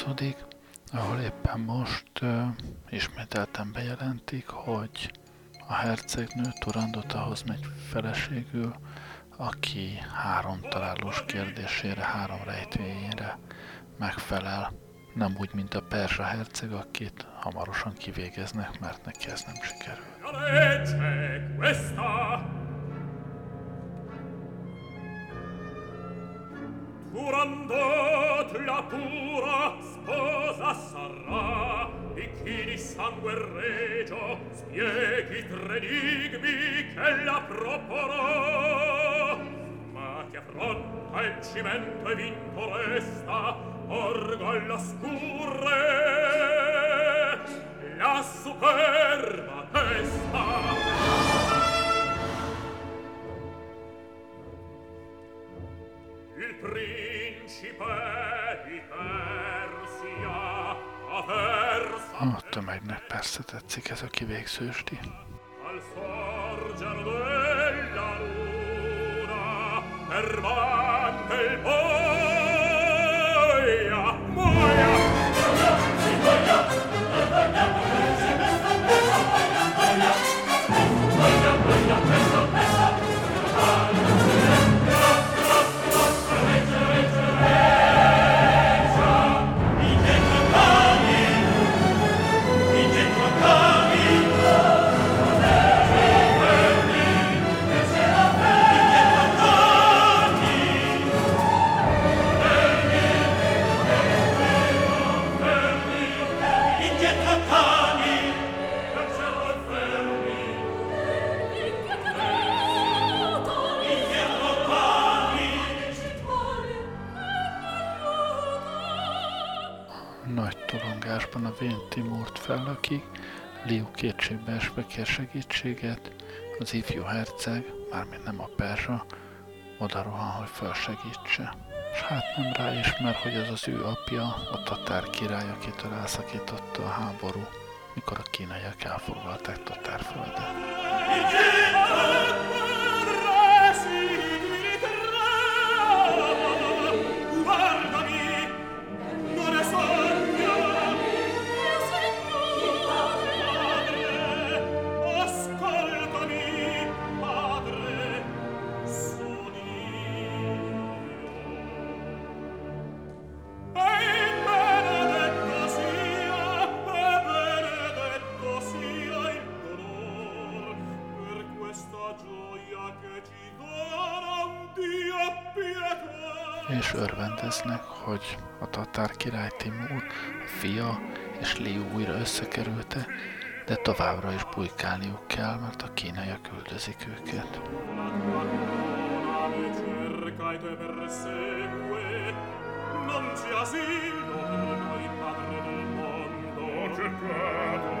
Játszódik, ahol éppen most uh, ismételten bejelentik, hogy a hercegnő Turandot megy feleségül, aki három találós kérdésére, három rejtvényére megfelel. Nem úgy, mint a Perzsa herceg, akit hamarosan kivégeznek, mert neki ez nem sikerül. Curandot la pura sposa sarà E chi di sangue regio Spieghi tre enigmi che la proporò. Ma che affronta il cimento e vinto resta Orgo alla scurre La superba testa. Il principe di Persia a Persa a tömegnek persze tetszik ez a kivégzősdi. Al sorger della Liu kétségbe esve kér segítséget, az ifjú herceg, mármint nem a perzsa, oda rohan, hogy felsegítse. És hát nem ráismer, hogy az az ő apja, a tatár király, akitől elszakította a háború, mikor a kínaiak elfoglalták tatárföldet. Örvendeznek, hogy a tatár király Timur, a fia és Liu újra összekerülte, de továbbra is bujkálniuk kell, mert a kínaiak üldözik őket. Non c'è asilo per noi padre del mondo cercato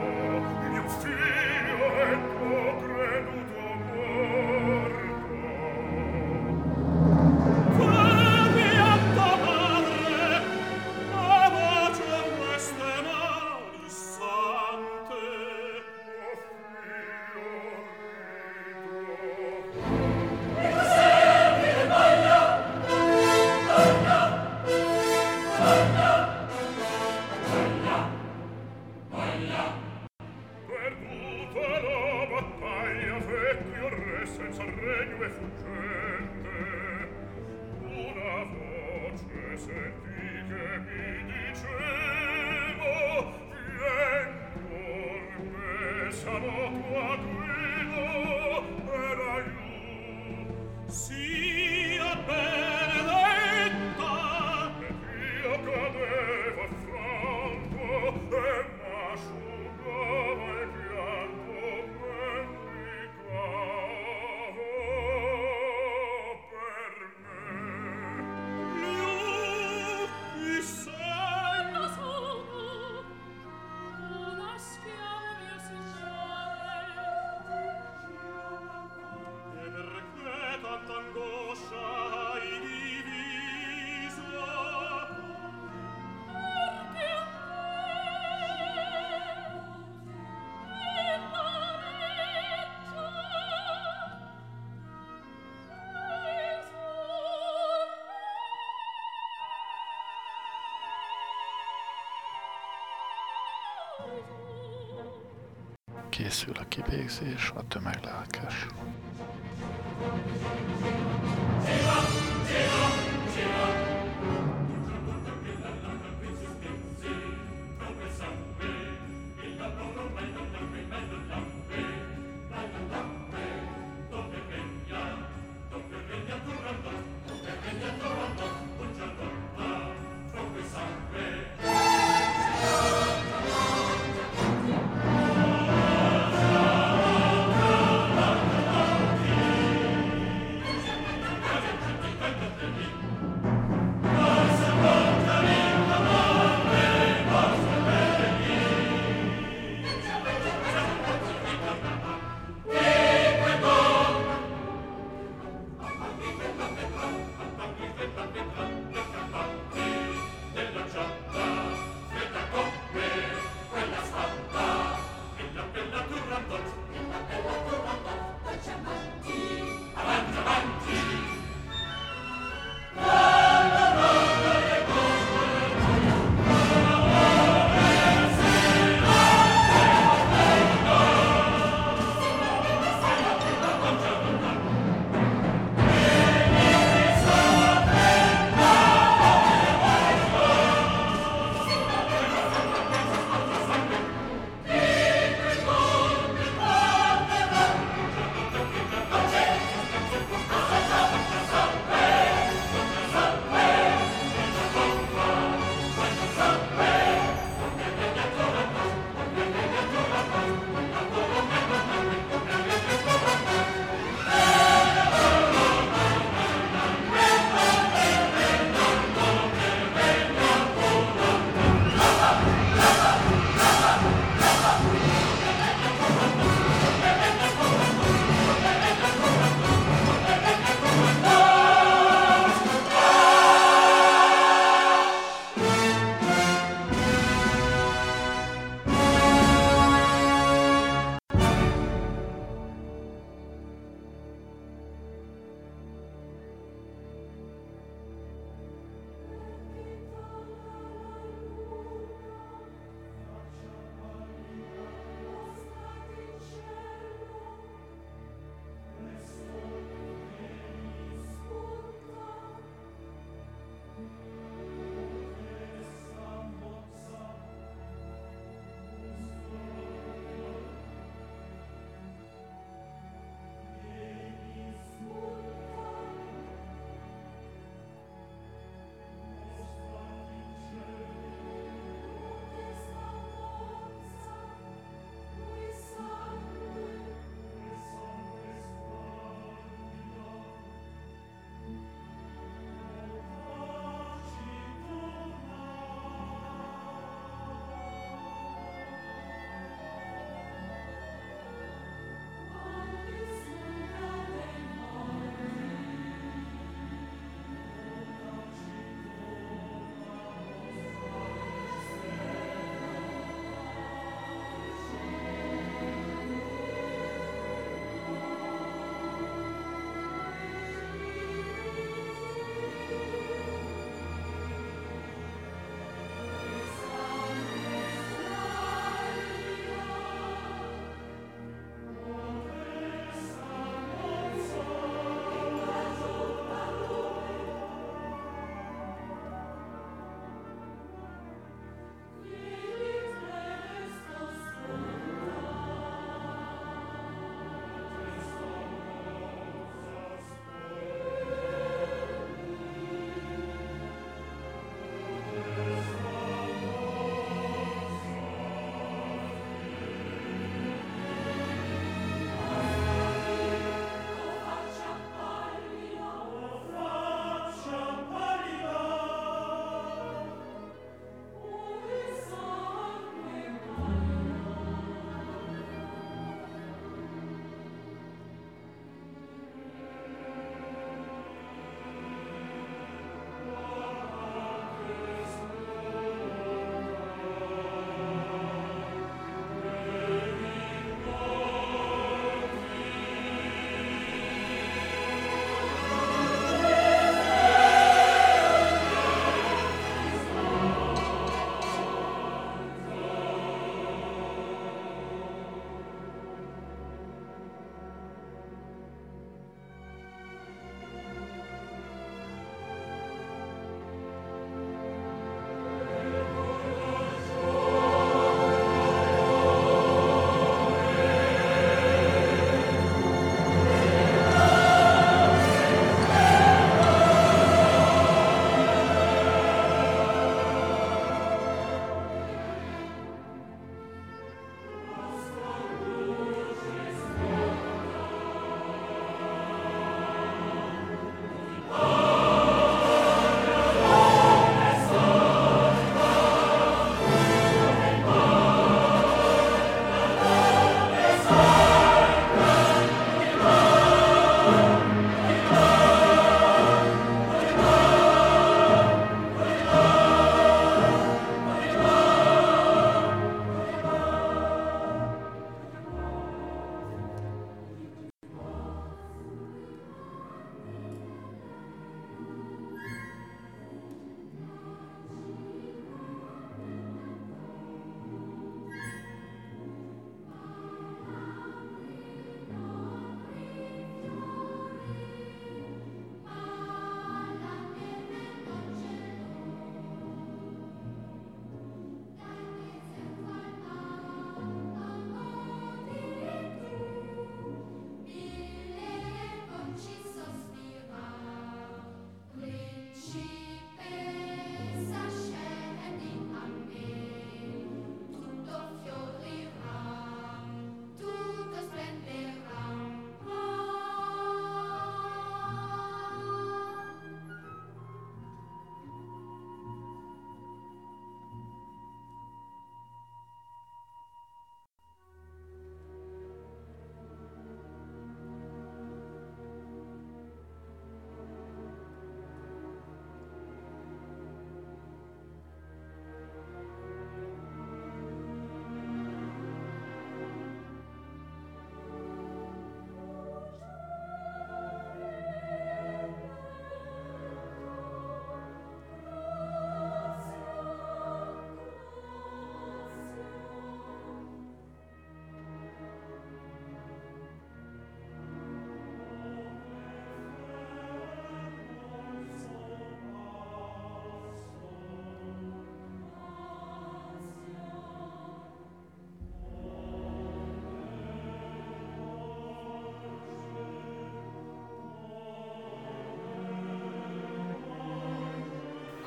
Készül a kivégzés, a tömeg lelkes.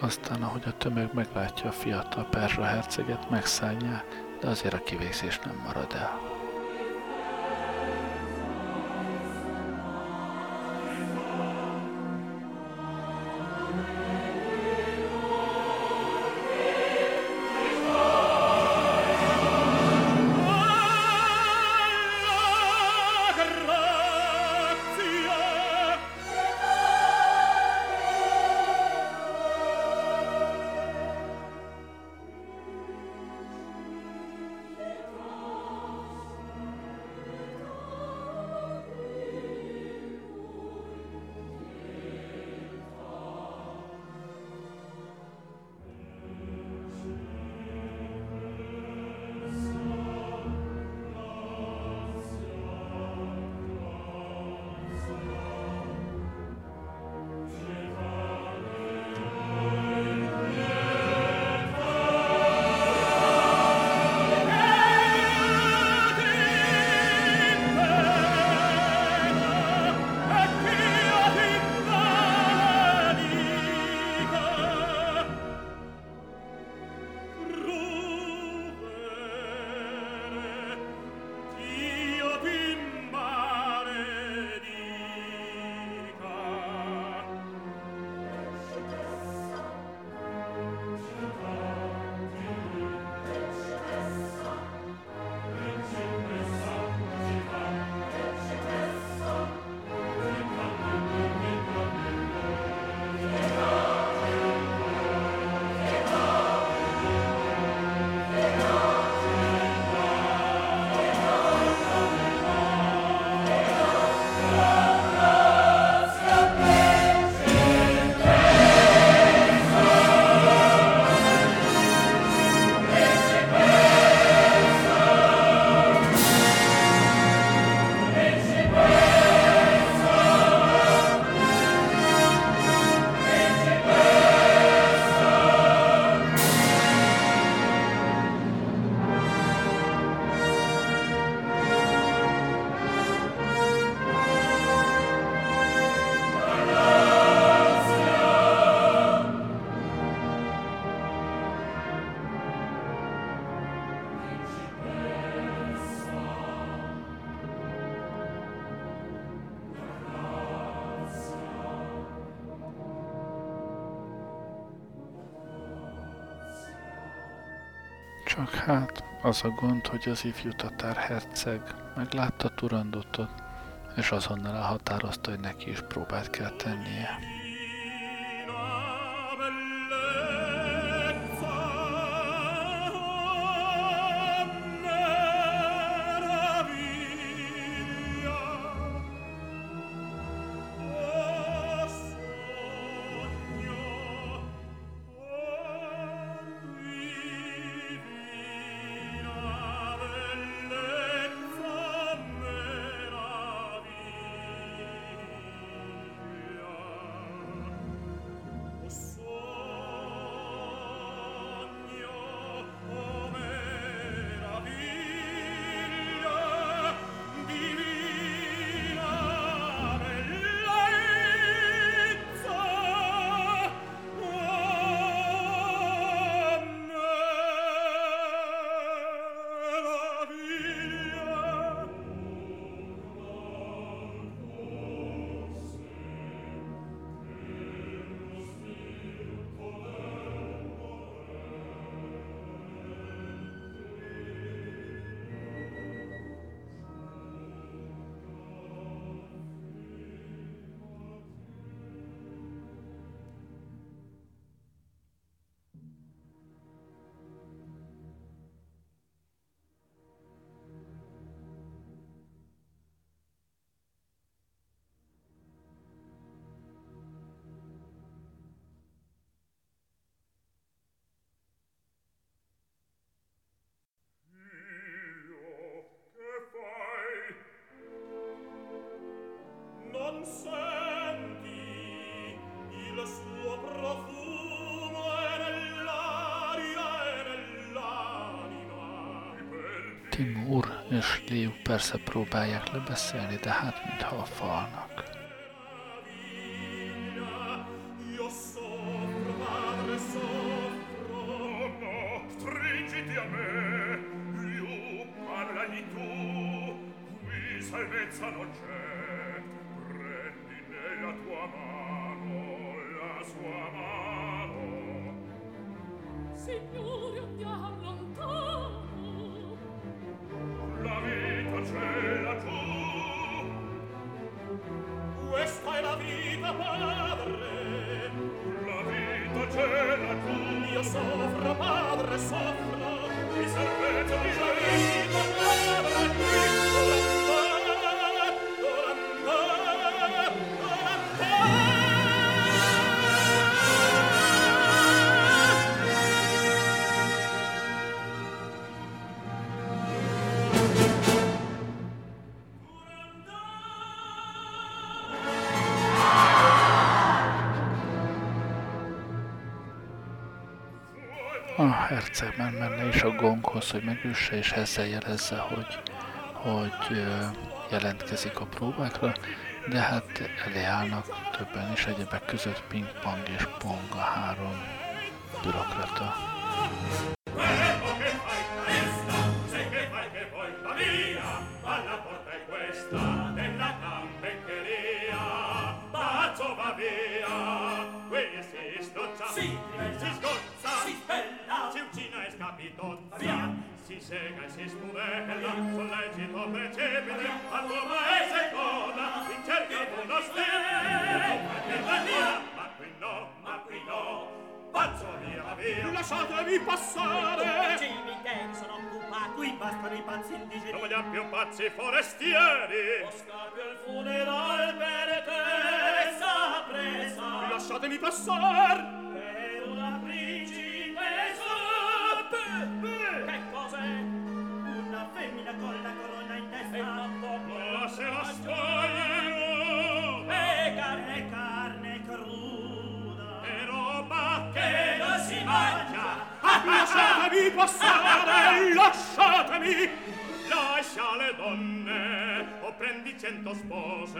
Aztán, ahogy a tömeg meglátja a fiatal perzsa herceget, megszállják, de azért a kivégzés nem marad el. Az a gond, hogy az ifjú tatár herceg meglátta Turandotot, és azonnal elhatározta, hogy neki is próbát kell tennie. Timur és Liu persze próbálják lebeszélni, de hát mintha a falnak. io soffro, padre, soffro, mi servete di la vita, padre, piccolo, herceg már menne is a gonghoz, hogy megüsse, és ezzel jelezze, hogy, hogy jelentkezik a próbákra, de hát elé állnak többen is, egyebek között ping-pong és pong a három bürokrata. Lasciatemi passare. I miei sono occupati qui bastano i pazzi indigeni. Non vogliamo più pazzi forestieri. Ho scapio il funeral per te presa presa. Lasciatemi passare per una principessa che cos'è? una femmina con la corona in testa passare lasciatemi. Lascia le donne O prendi cento spose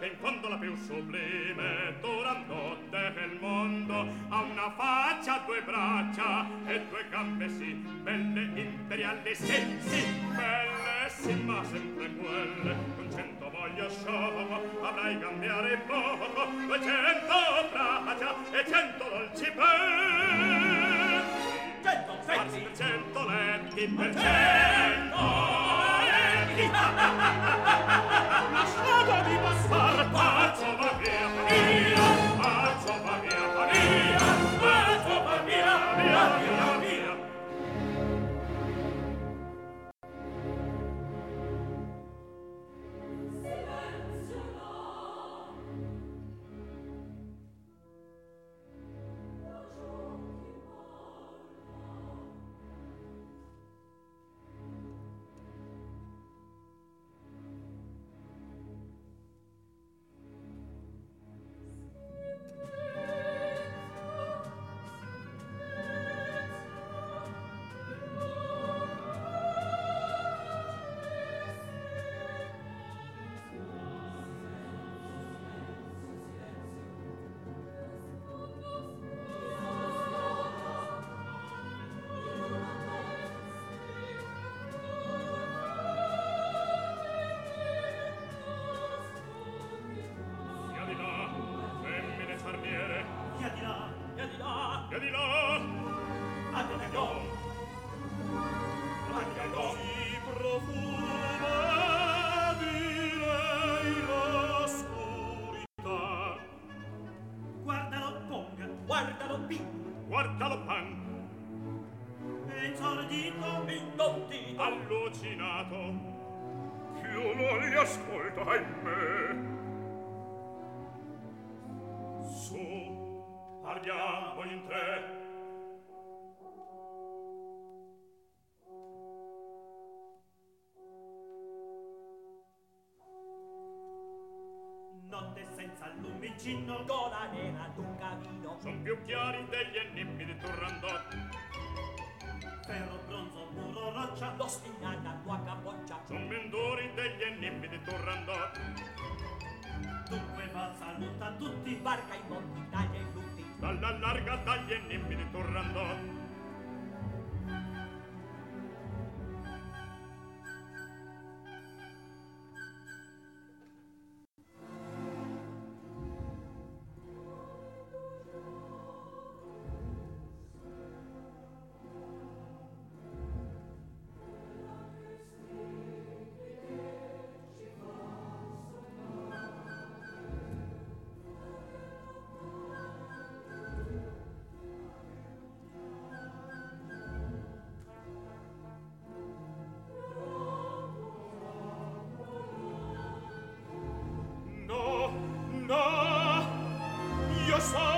E in fondo la più sublime. Turandot del mondo Ha una faccia, due braccia E due gambe sì Belle imperiali. Sì, sì Belle sì, ma sempre quelle, con cento voglia sciocco, avrai cambiare poco, e cento braccia, e cento dolci petti. Cento petti! per cento letti, per cento letti! lasciatemi di passar, pazzo va via, io, pazzo va via, Vieni là! Attenzione! Attenzione! Si profuma di lei l'oscurità. Guardalo ponga, guardalo pi, guardalo pan. Esordito, allucinato. Più non li ascolta, ahimè. Parliamo in tre, Notte senza lumicino Gola nera d'un camino son più chiari degli enimmi di Turandot. Ferro, bronzo, muro, roccia Lo spinata tua capoccia Son men duri degli enimmi di Turandot. Dunque va saluta tutti Varca i monti, taglia i frutti dalla larga taglia e nemmeno torrandò soul.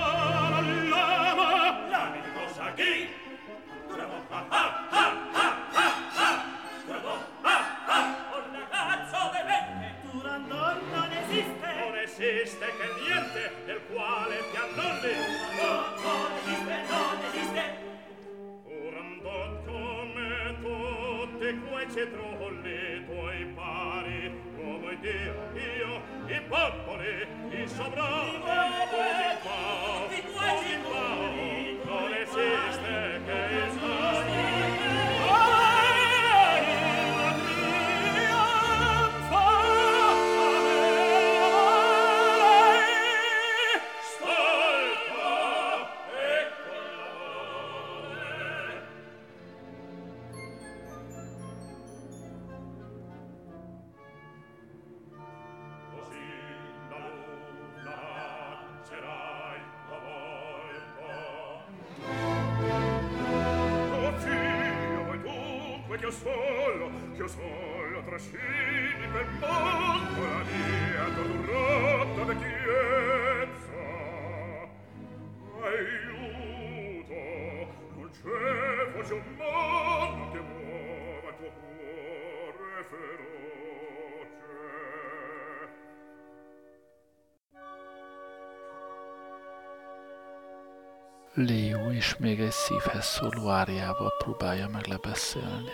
Léo is még egy szívhez szóló áriával próbálja meg lebeszélni.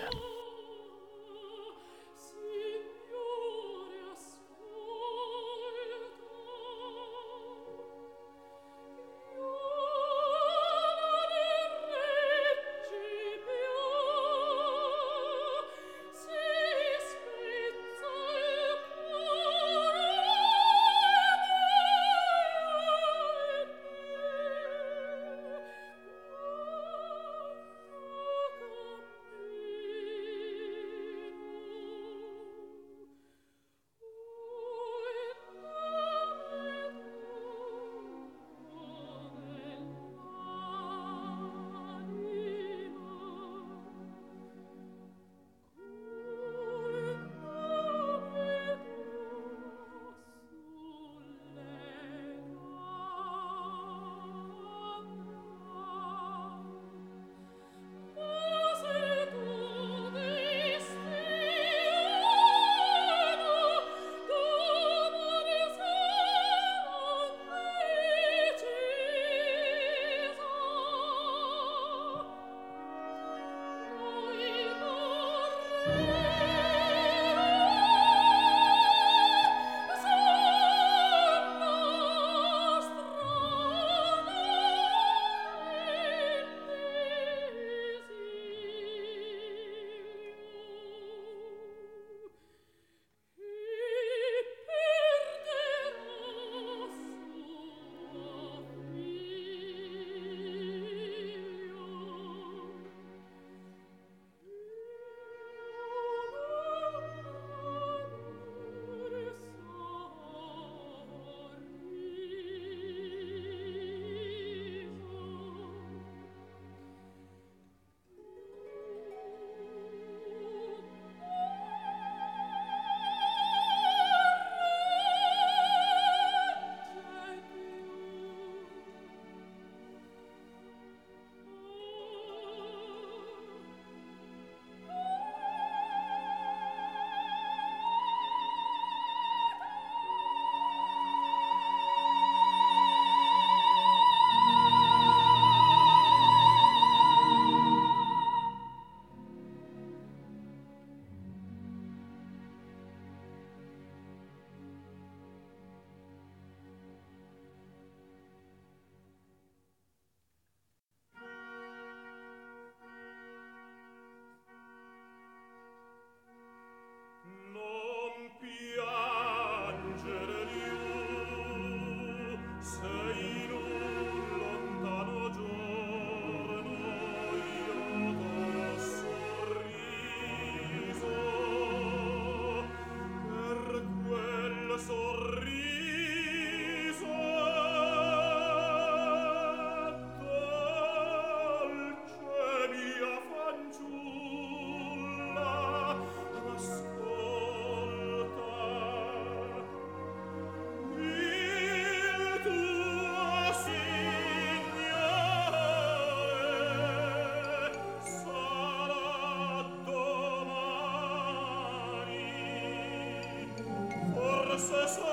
Jesus.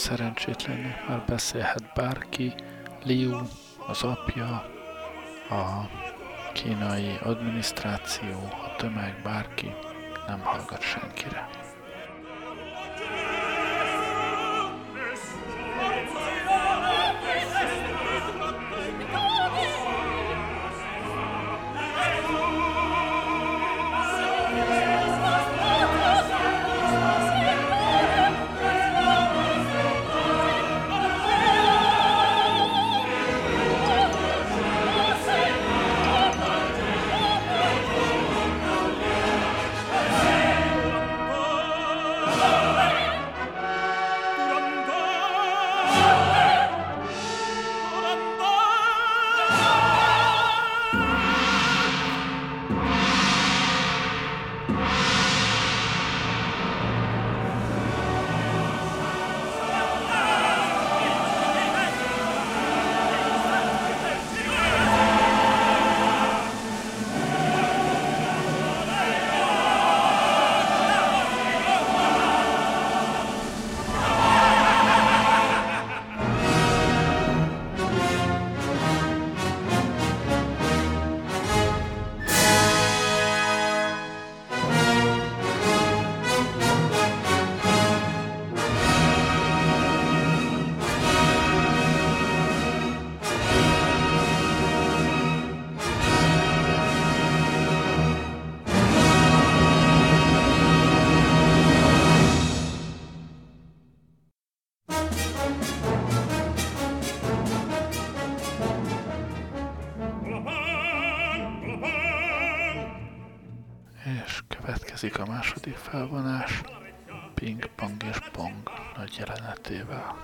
szerencsétlennek már beszélhet bárki, Liu, az apja, a kínai adminisztráció, a tömeg, bárki nem hallgat senkire. Rafał nasz. Ping-pong jest pong, no i alternatywa.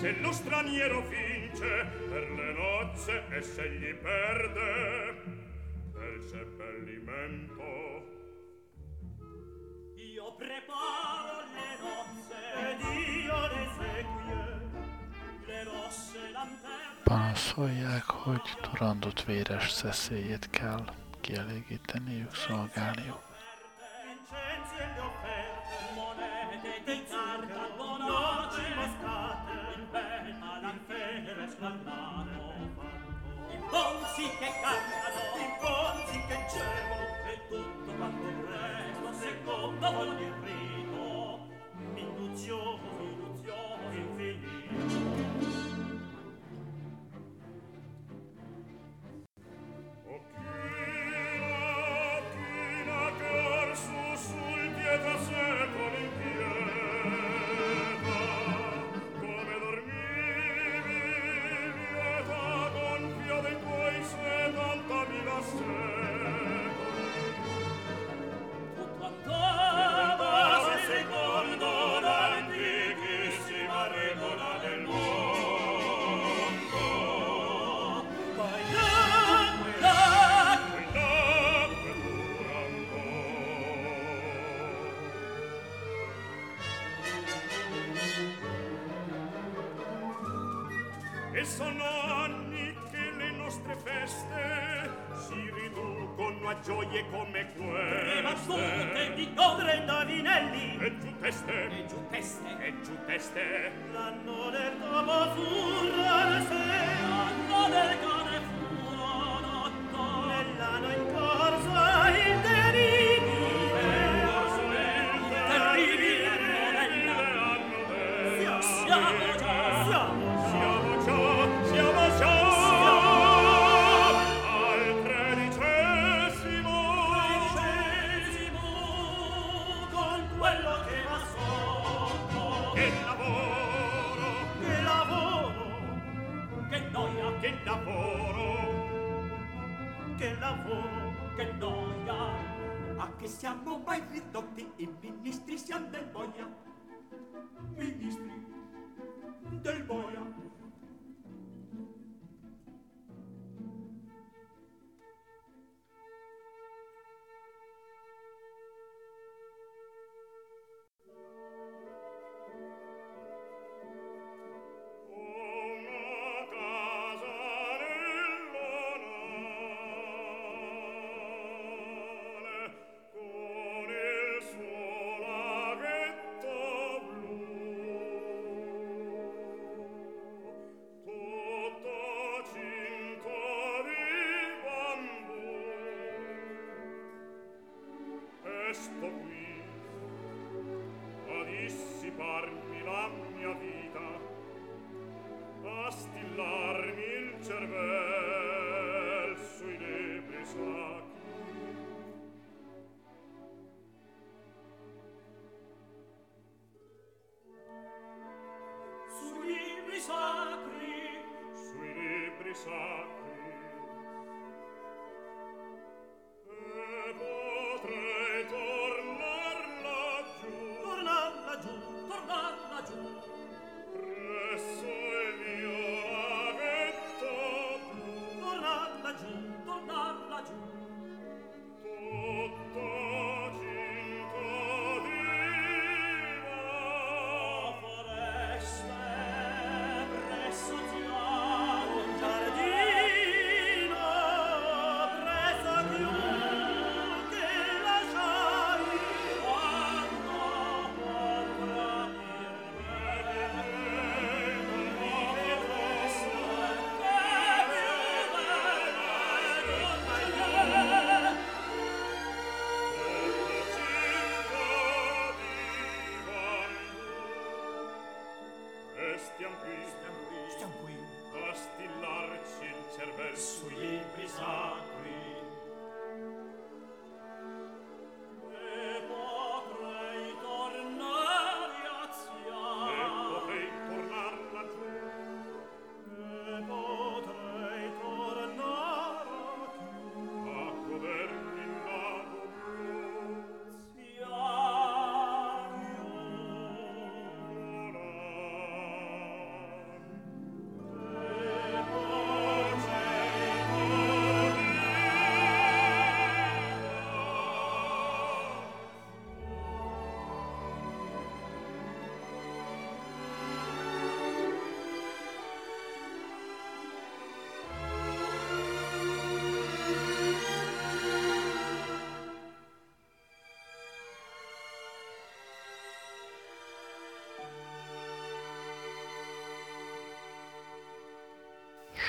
Se lo straniero vince, per le nozze e se gli perde, per seppellimento. Io preparo le nozze ed io panaszolják, hogy Turandot véres szeszélyét kell kielégíteniük, szolgálniuk. yeah.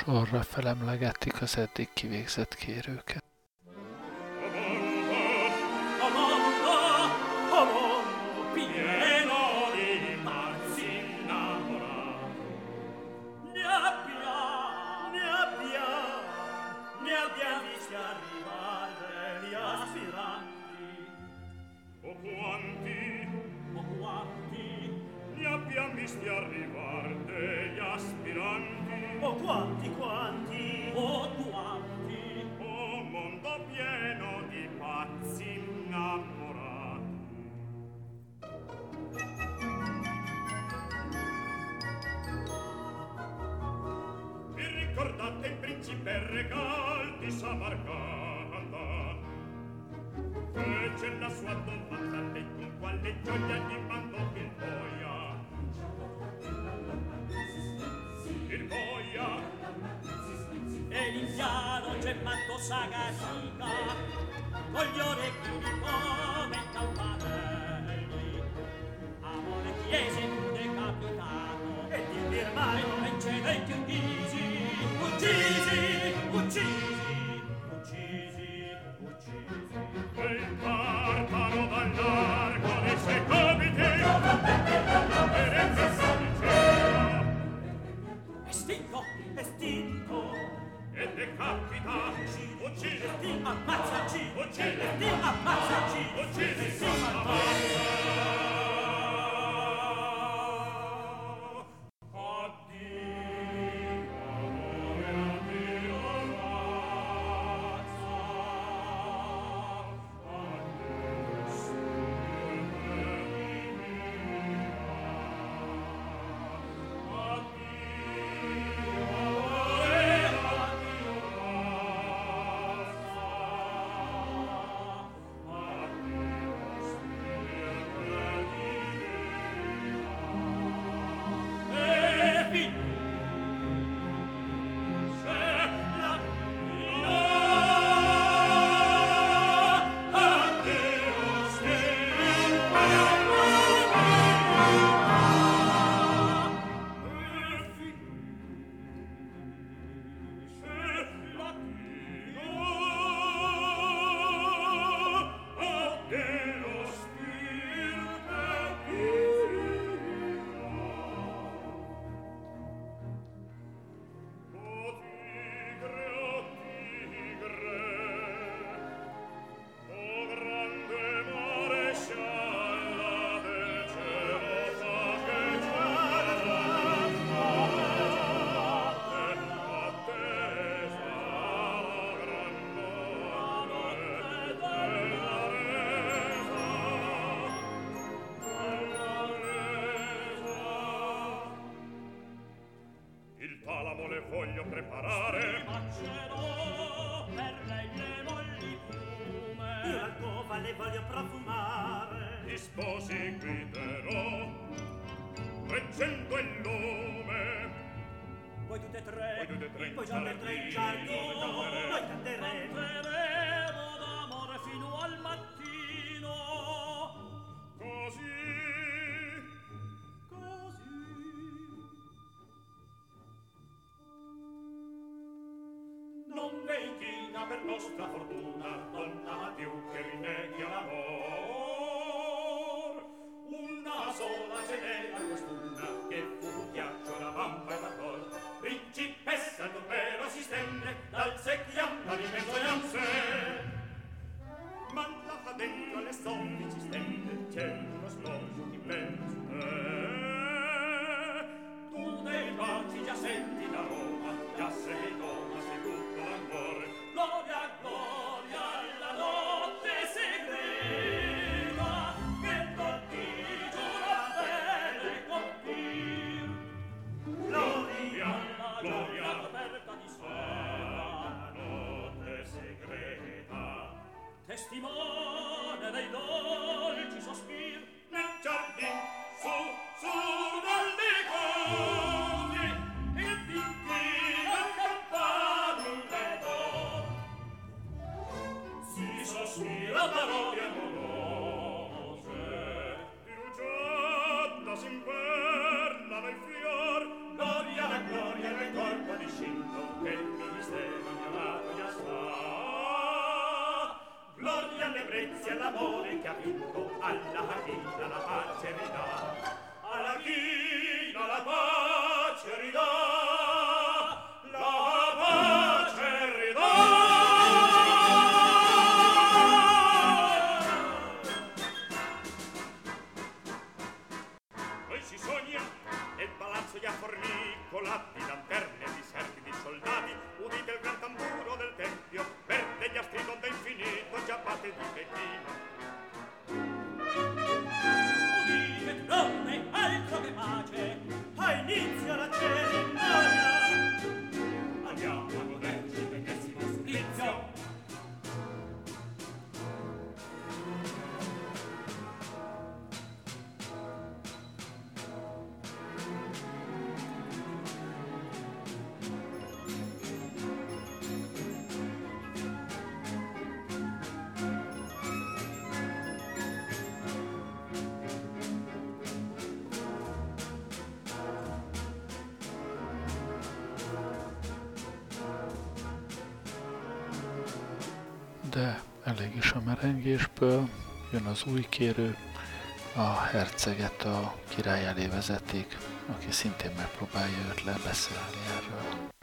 arra felemlegetik az eddig kivégzett kérőket. decapita, ci uccide, ti ammazza, ci uccide, ti ammazza, ci uccide, si malvagia. le voglio preparare. Spumaccerò per lei le molli fume. La cova le voglio profumare. Gli sposi guiderò Reggendo il lume. Voi tutte e tre, voi tutte e tre, voi già per tre in giardino. Noi canteremo, canteremo nostra fortuna. az új kérő a herceget a király elé vezetik, aki szintén megpróbálja őt lebeszélni erről.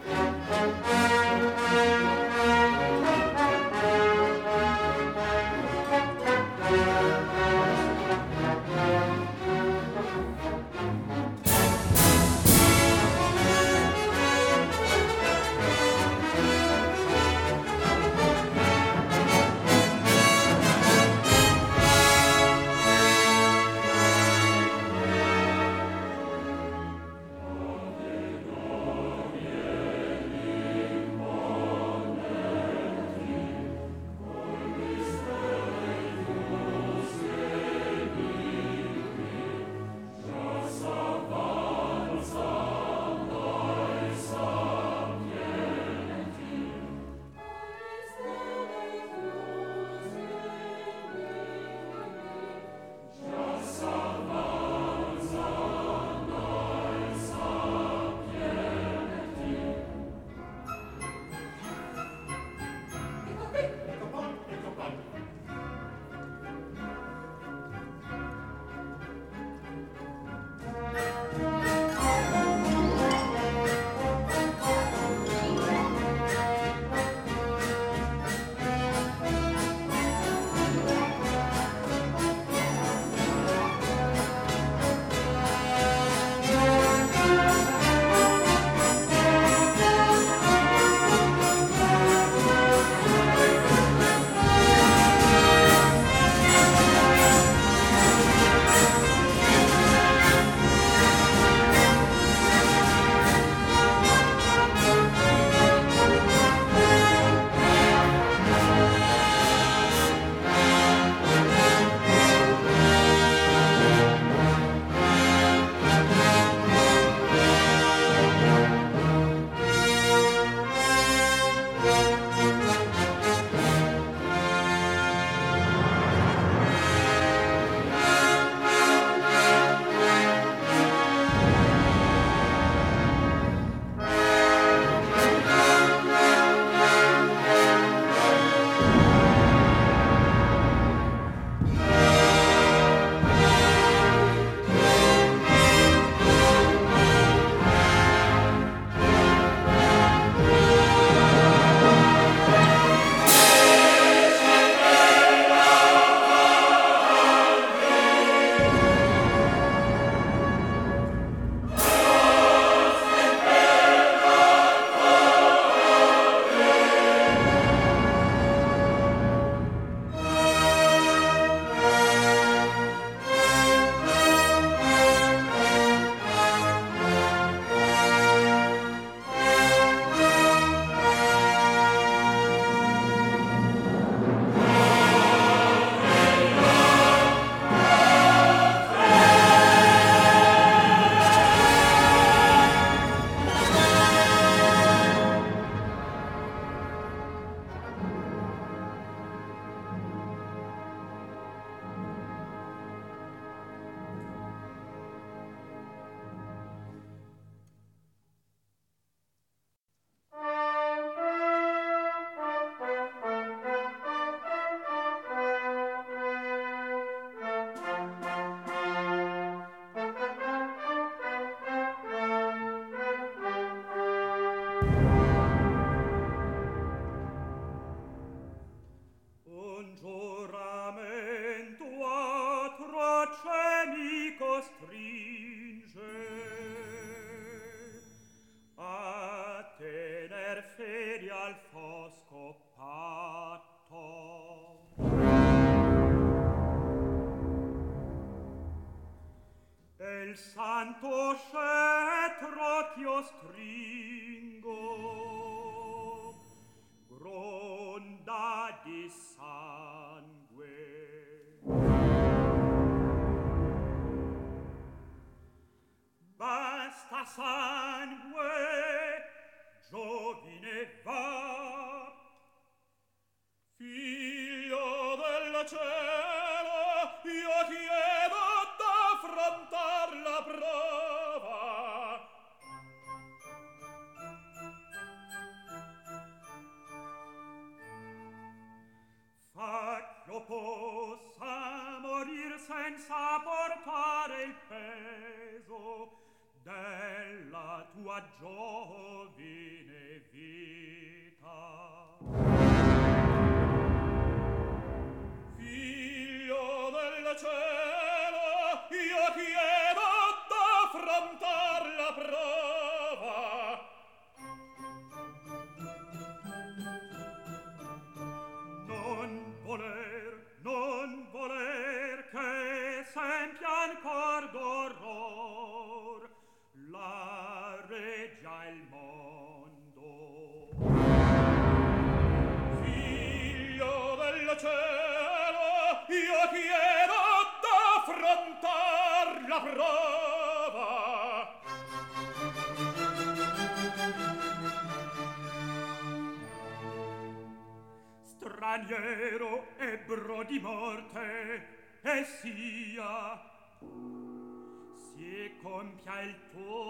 di morte e sia. Si compia il tuo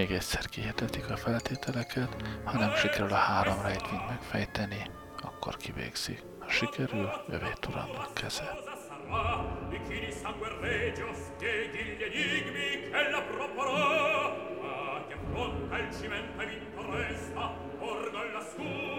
Még egyszer kihirdetik a feltételeket, ha nem sikerül a három rejtvényt megfejteni, akkor kivégzik. Ha sikerül, övé Turandot keze. Cosa sarà di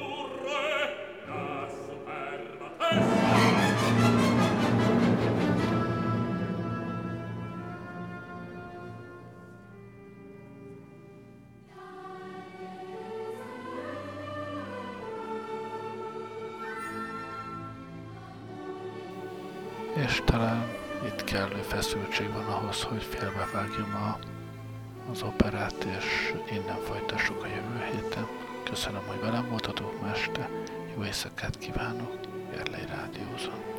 feszültség van ahhoz, hogy félbevágjam a, az operát, és innen folytassuk a jövő héten. Köszönöm, hogy velem voltatok ma este. Jó éjszakát kívánok. Gerlei Rádiózon.